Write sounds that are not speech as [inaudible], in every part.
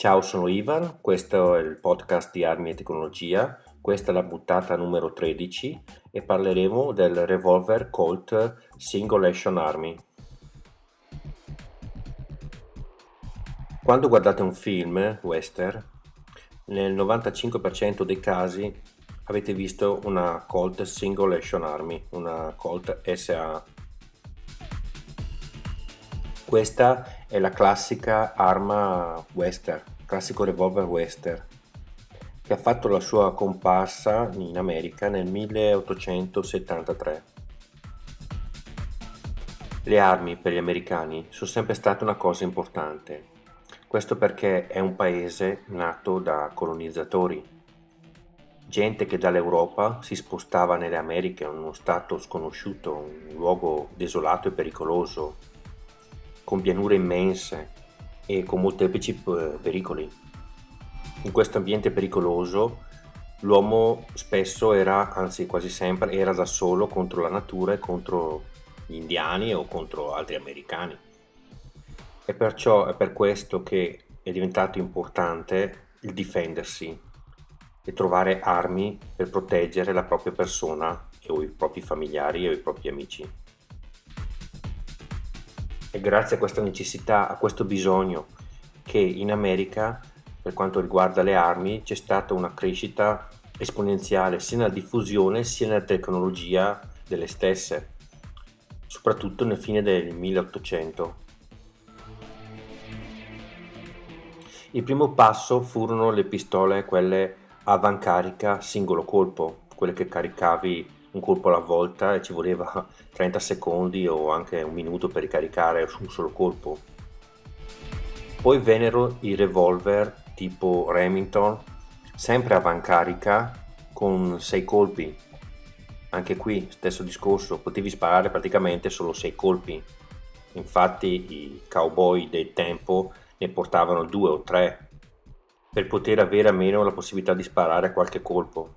Ciao, sono Ivan, questo è il podcast di Armi e Tecnologia, questa è la puntata numero 13 e parleremo del revolver Colt Single Action Army. Quando guardate un film western, nel 95% dei casi avete visto una Colt Single Action Army, una Colt SA. Questa è la classica arma western, classico revolver western, che ha fatto la sua comparsa in America nel 1873. Le armi per gli americani sono sempre state una cosa importante. Questo perché è un paese nato da colonizzatori, gente che dall'Europa si spostava nelle Americhe, uno stato sconosciuto, un luogo desolato e pericoloso, con pianure immense e con molteplici eh, pericoli. In questo ambiente pericoloso l'uomo spesso era, anzi quasi sempre, era da solo contro la natura e contro gli indiani o contro altri americani. E perciò è per questo che è diventato importante il difendersi e trovare armi per proteggere la propria persona o i propri familiari o i propri amici. È grazie a questa necessità, a questo bisogno, che in America, per quanto riguarda le armi, c'è stata una crescita esponenziale sia nella diffusione sia nella tecnologia delle stesse, soprattutto nel fine del 1800. Il primo passo furono le pistole, quelle avancarica singolo colpo, quelle che caricavi un colpo alla volta e ci voleva [laughs] 30 secondi o anche un minuto per ricaricare un solo colpo. Poi vennero i revolver tipo Remington, sempre avancarica con 6 colpi. Anche qui stesso discorso, potevi sparare praticamente solo 6 colpi. Infatti i cowboy del tempo ne portavano 2 o 3 per poter avere almeno la possibilità di sparare qualche colpo.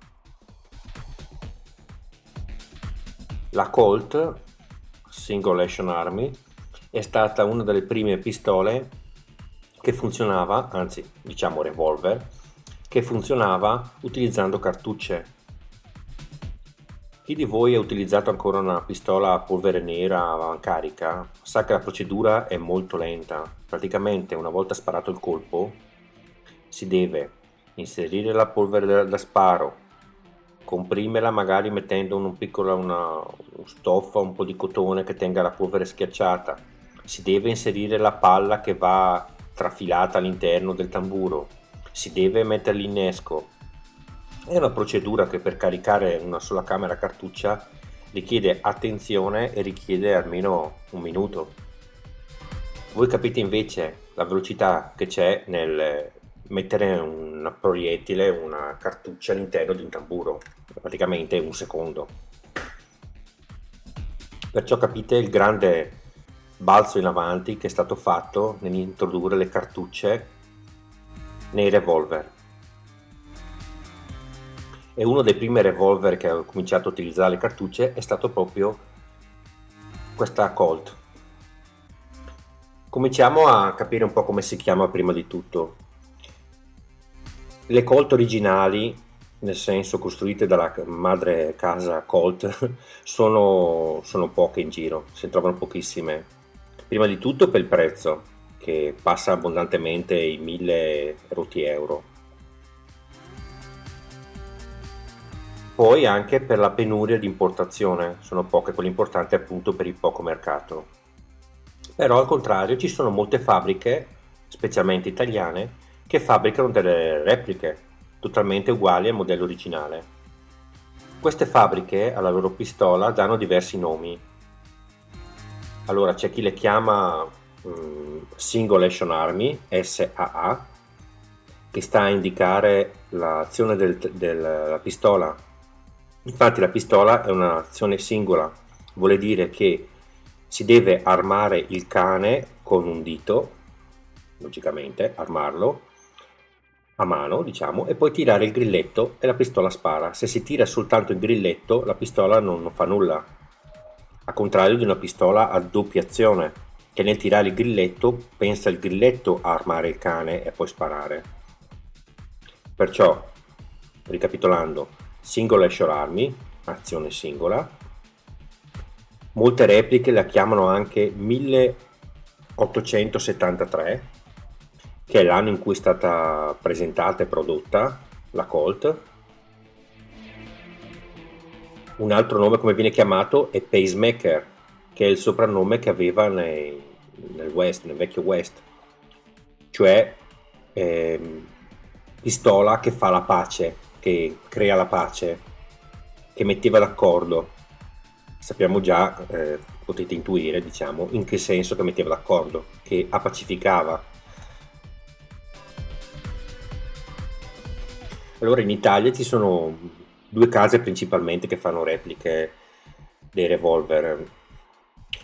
La Colt Single Action Army è stata una delle prime pistole che funzionava, anzi diciamo revolver, che funzionava utilizzando cartucce. Chi di voi ha utilizzato ancora una pistola a polvere nera carica sa che la procedura è molto lenta. Praticamente una volta sparato il colpo si deve inserire la polvere da sparo, comprimerla magari mettendo un piccolo una, un stoffa, un po' di cotone che tenga la polvere schiacciata. Si deve inserire la palla che va trafilata all'interno del tamburo. Si deve mettere l'innesco. È una procedura che per caricare una sola camera cartuccia richiede attenzione e richiede almeno un minuto. Voi capite invece la velocità che c'è nel mettere un proiettile, una cartuccia all'interno di un tamburo, praticamente un secondo. Perciò capite il grande balzo in avanti che è stato fatto nell'introdurre le cartucce nei revolver. E uno dei primi revolver che ha cominciato a utilizzare le cartucce è stato proprio questa Colt. Cominciamo a capire un po' come si chiama prima di tutto. Le Colt originali, nel senso costruite dalla madre casa Colt, [laughs] sono, sono poche in giro, si trovano pochissime. Prima di tutto per il prezzo, che passa abbondantemente i 1000 rotti euro. Poi anche per la penuria di importazione, sono poche quelle importanti appunto per il poco mercato. Però al contrario ci sono molte fabbriche, specialmente italiane, che fabbricano delle repliche totalmente uguali al modello originale. Queste fabbriche alla loro pistola danno diversi nomi. Allora c'è chi le chiama um, Single Action Army, SAA, che sta a indicare l'azione del, della pistola. Infatti la pistola è un'azione singola, vuol dire che si deve armare il cane con un dito, logicamente armarlo, a mano, diciamo, e poi tirare il grilletto e la pistola spara. Se si tira soltanto il grilletto, la pistola non, non fa nulla. A contrario di una pistola a doppia azione, che nel tirare il grilletto pensa il grilletto a armare il cane e poi sparare. Perciò, ricapitolando, single action army, azione singola, molte repliche la chiamano anche 1873, che è l'anno in cui è stata presentata e prodotta la Colt. Un altro nome come viene chiamato è Pacemaker, che è il soprannome che aveva nei, nel West, nel vecchio West, cioè ehm, pistola che fa la pace, che crea la pace, che metteva d'accordo. Sappiamo già, eh, potete intuire, diciamo, in che senso che metteva d'accordo, che appacificava. Allora in Italia ci sono due case principalmente che fanno repliche dei revolver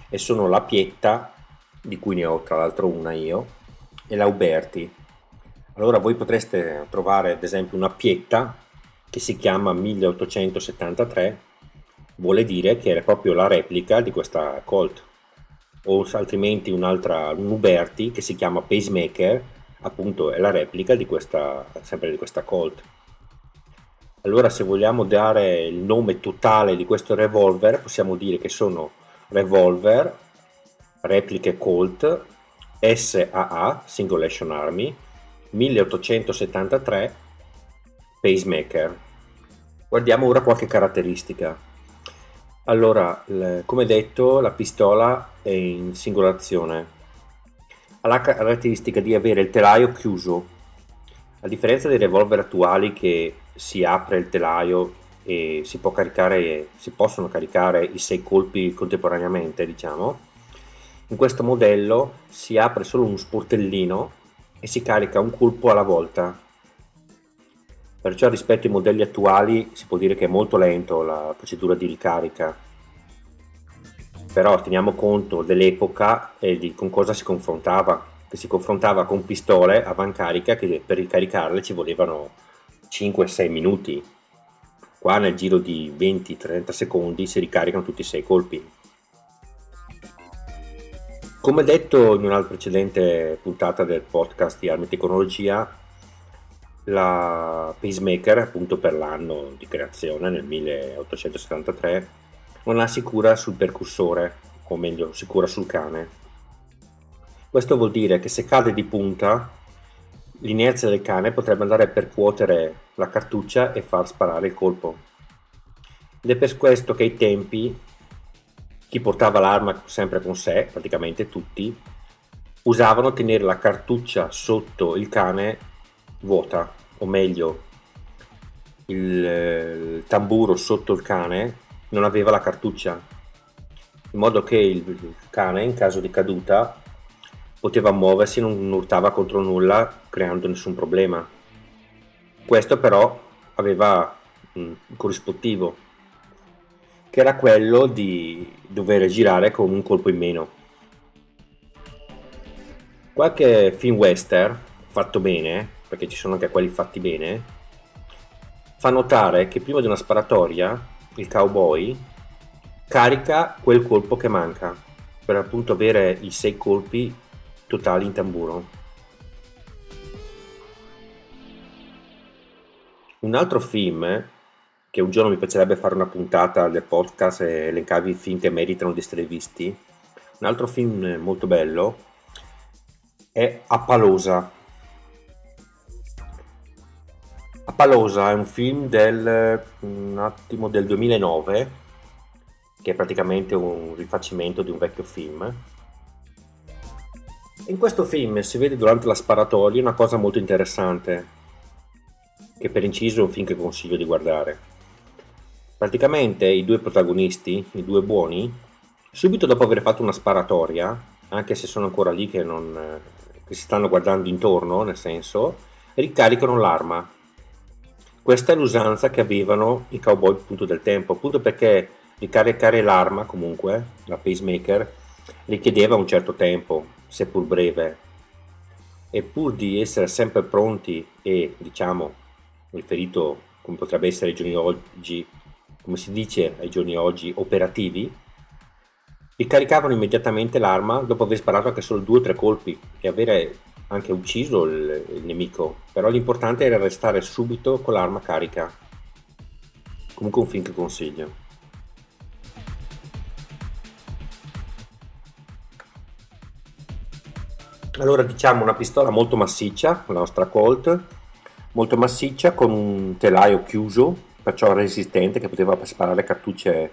e sono la Pietta, di cui ne ho tra l'altro una io, e la Uberti. Allora voi potreste trovare ad esempio una Pietta che si chiama 1873, vuole dire che era proprio la replica di questa Colt, o altrimenti un'altra, un Uberti che si chiama Pacemaker, appunto è la replica di questa, sempre di questa Colt. Allora se vogliamo dare il nome totale di questo revolver possiamo dire che sono Revolver, repliche Colt, SAA, Single Action Army, 1873, Pacemaker. Guardiamo ora qualche caratteristica. Allora, come detto, la pistola è in singolazione. Ha la caratteristica di avere il telaio chiuso. A differenza dei revolver attuali che si apre il telaio e si, può caricare, si possono caricare i sei colpi contemporaneamente, diciamo. In questo modello si apre solo un sportellino e si carica un colpo alla volta. Perciò rispetto ai modelli attuali si può dire che è molto lento la procedura di ricarica. Però teniamo conto dell'epoca e di con cosa si confrontava, che si confrontava con pistole avancarica che per ricaricarle ci volevano 5-6 minuti, Qua nel giro di 20-30 secondi si ricaricano tutti i 6 colpi. Come detto in una precedente puntata del podcast di Armi Tecnologia, la Pacemaker, appunto per l'anno di creazione nel 1873, non ha sicura sul percussore, o meglio, sicura sul cane. Questo vuol dire che se cade di punta L'inerzia del cane potrebbe andare a percuotere la cartuccia e far sparare il colpo. Ed è per questo che ai tempi chi portava l'arma sempre con sé, praticamente tutti, usavano tenere la cartuccia sotto il cane vuota, o meglio, il, il tamburo sotto il cane non aveva la cartuccia, in modo che il cane in caso di caduta poteva muoversi non urtava contro nulla creando nessun problema. Questo però aveva un corrispettivo, che era quello di dover girare con un colpo in meno. Qualche film western fatto bene, perché ci sono anche quelli fatti bene, fa notare che prima di una sparatoria il cowboy carica quel colpo che manca per appunto avere i sei colpi totali in tamburo. Un altro film che un giorno mi piacerebbe fare una puntata del podcast e elencarvi i film che meritano di essere visti. Un altro film molto bello è Appalosa. Appalosa è un film del, un attimo, del 2009 che è praticamente un rifacimento di un vecchio film in questo film si vede durante la sparatoria una cosa molto interessante, che per inciso è un film che consiglio di guardare. Praticamente i due protagonisti, i due buoni, subito dopo aver fatto una sparatoria, anche se sono ancora lì che, non, che si stanno guardando intorno, nel senso, ricaricano l'arma. Questa è l'usanza che avevano i cowboy appunto del tempo, appunto perché ricaricare l'arma comunque, la pacemaker, richiedeva un certo tempo, seppur breve, e pur di essere sempre pronti e, diciamo, riferito come potrebbe essere ai giorni oggi, come si dice ai giorni oggi, operativi, Ricaricavano immediatamente l'arma dopo aver sparato anche solo due o tre colpi e avere anche ucciso il, il nemico, però l'importante era restare subito con l'arma carica. Comunque un film che consiglio. Allora diciamo una pistola molto massiccia, la nostra Colt, molto massiccia con un telaio chiuso, perciò resistente che poteva sparare cartucce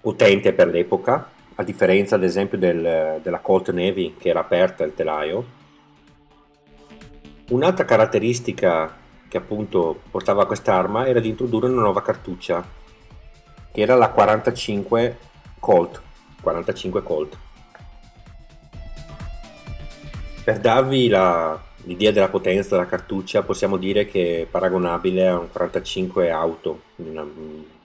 potenti per l'epoca, a differenza ad esempio del, della Colt Navy che era aperta il telaio Un'altra caratteristica che appunto portava quest'arma era di introdurre una nuova cartuccia, che era la 45 Colt. 45 Colt. Per darvi la, l'idea della potenza della cartuccia, possiamo dire che è paragonabile a un 45 auto,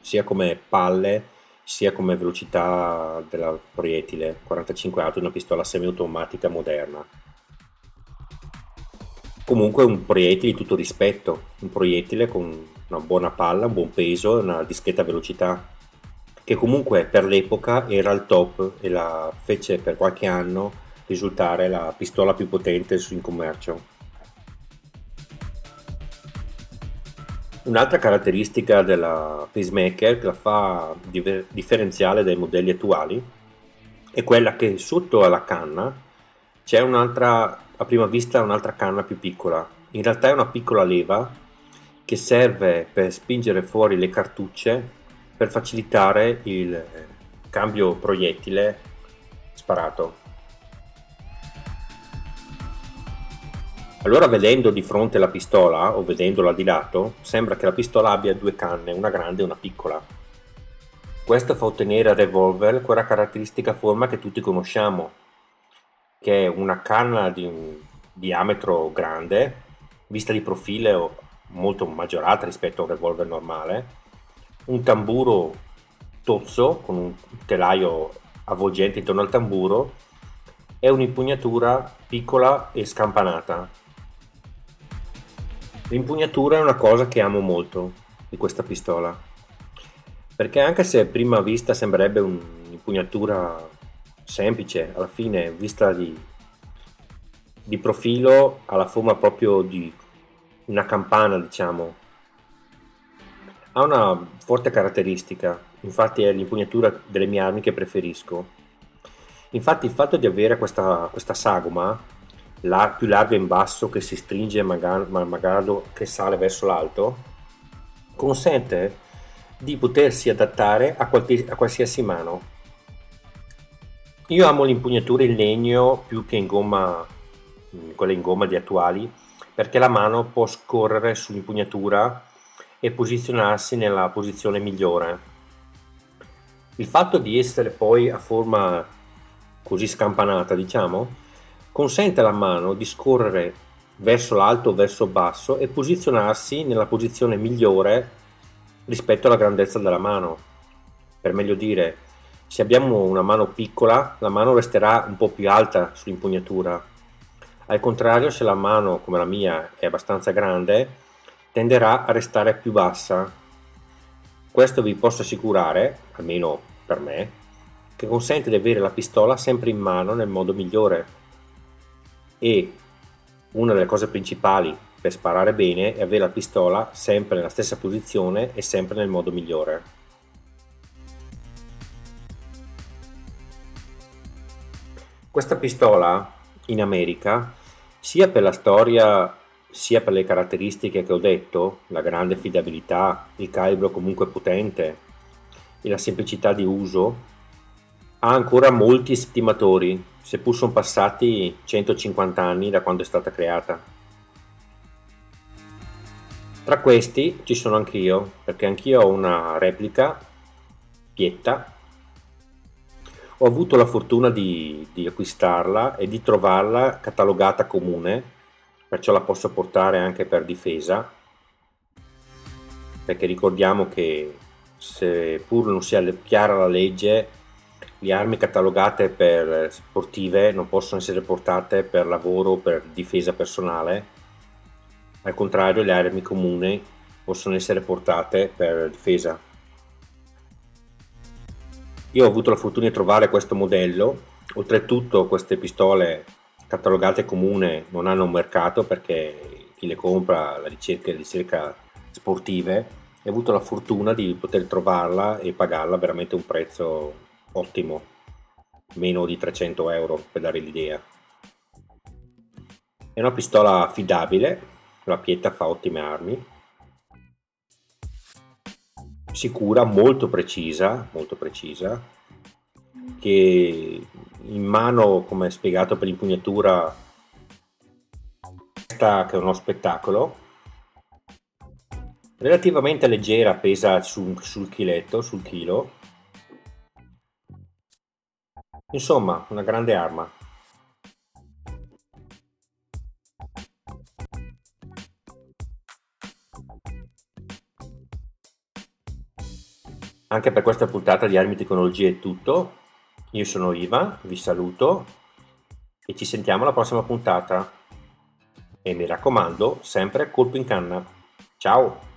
sia come palle sia come velocità della proiettile. 45 auto è una pistola semiautomatica moderna comunque un proiettile di tutto rispetto, un proiettile con una buona palla, un buon peso e una discreta velocità, che comunque per l'epoca era il top e la fece per qualche anno risultare la pistola più potente in commercio. Un'altra caratteristica della pacemaker che la fa differenziale dai modelli attuali è quella che sotto alla canna c'è un'altra a prima vista un'altra canna più piccola. In realtà è una piccola leva che serve per spingere fuori le cartucce per facilitare il cambio proiettile sparato. Allora vedendo di fronte la pistola o vedendola di lato, sembra che la pistola abbia due canne, una grande e una piccola. Questo fa ottenere al revolver quella caratteristica forma che tutti conosciamo, che è una canna di un diametro grande, vista di profilo molto maggiorata rispetto a un revolver normale, un tamburo tozzo con un telaio avvolgente intorno al tamburo e un'impugnatura piccola e scampanata. L'impugnatura è una cosa che amo molto di questa pistola, perché anche se a prima vista sembrerebbe un'impugnatura semplice, alla fine vista di, di profilo ha la forma proprio di una campana, diciamo. Ha una forte caratteristica, infatti è l'impugnatura delle mie armi che preferisco. Infatti il fatto di avere questa, questa sagoma, la, più larga in basso che si stringe magari, magari che sale verso l'alto, consente di potersi adattare a, a qualsiasi mano io amo l'impugnatura in legno più che in gomma, mm, quelle in gomma di attuali, perché la mano può scorrere sull'impugnatura e posizionarsi nella posizione migliore. Il fatto di essere poi a forma così scampanata, diciamo, consente alla mano di scorrere verso l'alto o verso il basso e posizionarsi nella posizione migliore rispetto alla grandezza della mano. Per meglio dire, se abbiamo una mano piccola, la mano resterà un po' più alta sull'impugnatura. Al contrario, se la mano, come la mia, è abbastanza grande, tenderà a restare più bassa. Questo vi posso assicurare, almeno per me, che consente di avere la pistola sempre in mano nel modo migliore. E una delle cose principali per sparare bene è avere la pistola sempre nella stessa posizione e sempre nel modo migliore. Questa pistola in America, sia per la storia sia per le caratteristiche che ho detto, la grande affidabilità, il calibro comunque potente e la semplicità di uso, ha ancora molti estimatori, seppur sono passati 150 anni da quando è stata creata. Tra questi ci sono anch'io, perché anch'io ho una replica Pietta ho avuto la fortuna di, di, acquistarla e di trovarla catalogata comune, perciò la posso portare anche per difesa, perché ricordiamo che se pur non sia chiara la legge, le armi catalogate per sportive non possono essere portate per lavoro o per difesa personale, al contrario le armi comuni possono essere portate per difesa. io ho avuto la fortuna di trovare questo modello, oltretutto queste pistole catalogate comune non hanno un mercato perché chi le compra la ricerca, ricerca sportive. E ho avuto la fortuna di poter trovarla e pagarla veramente un prezzo ottimo, meno di 300 euro per dare l'idea. È una pistola affidabile, la Pietta fa ottime armi, sicura, molto precisa, molto precisa, che in mano, come spiegato per l'impugnatura, che è uno spettacolo, relativamente leggera, pesa sul, sul chiletto, sul chilo, insomma, una grande arma. Anche per questa puntata di Armi Tecnologie è tutto. Io sono Iva, vi saluto e ci sentiamo alla prossima puntata. E mi raccomando, sempre colpo in canna. Ciao!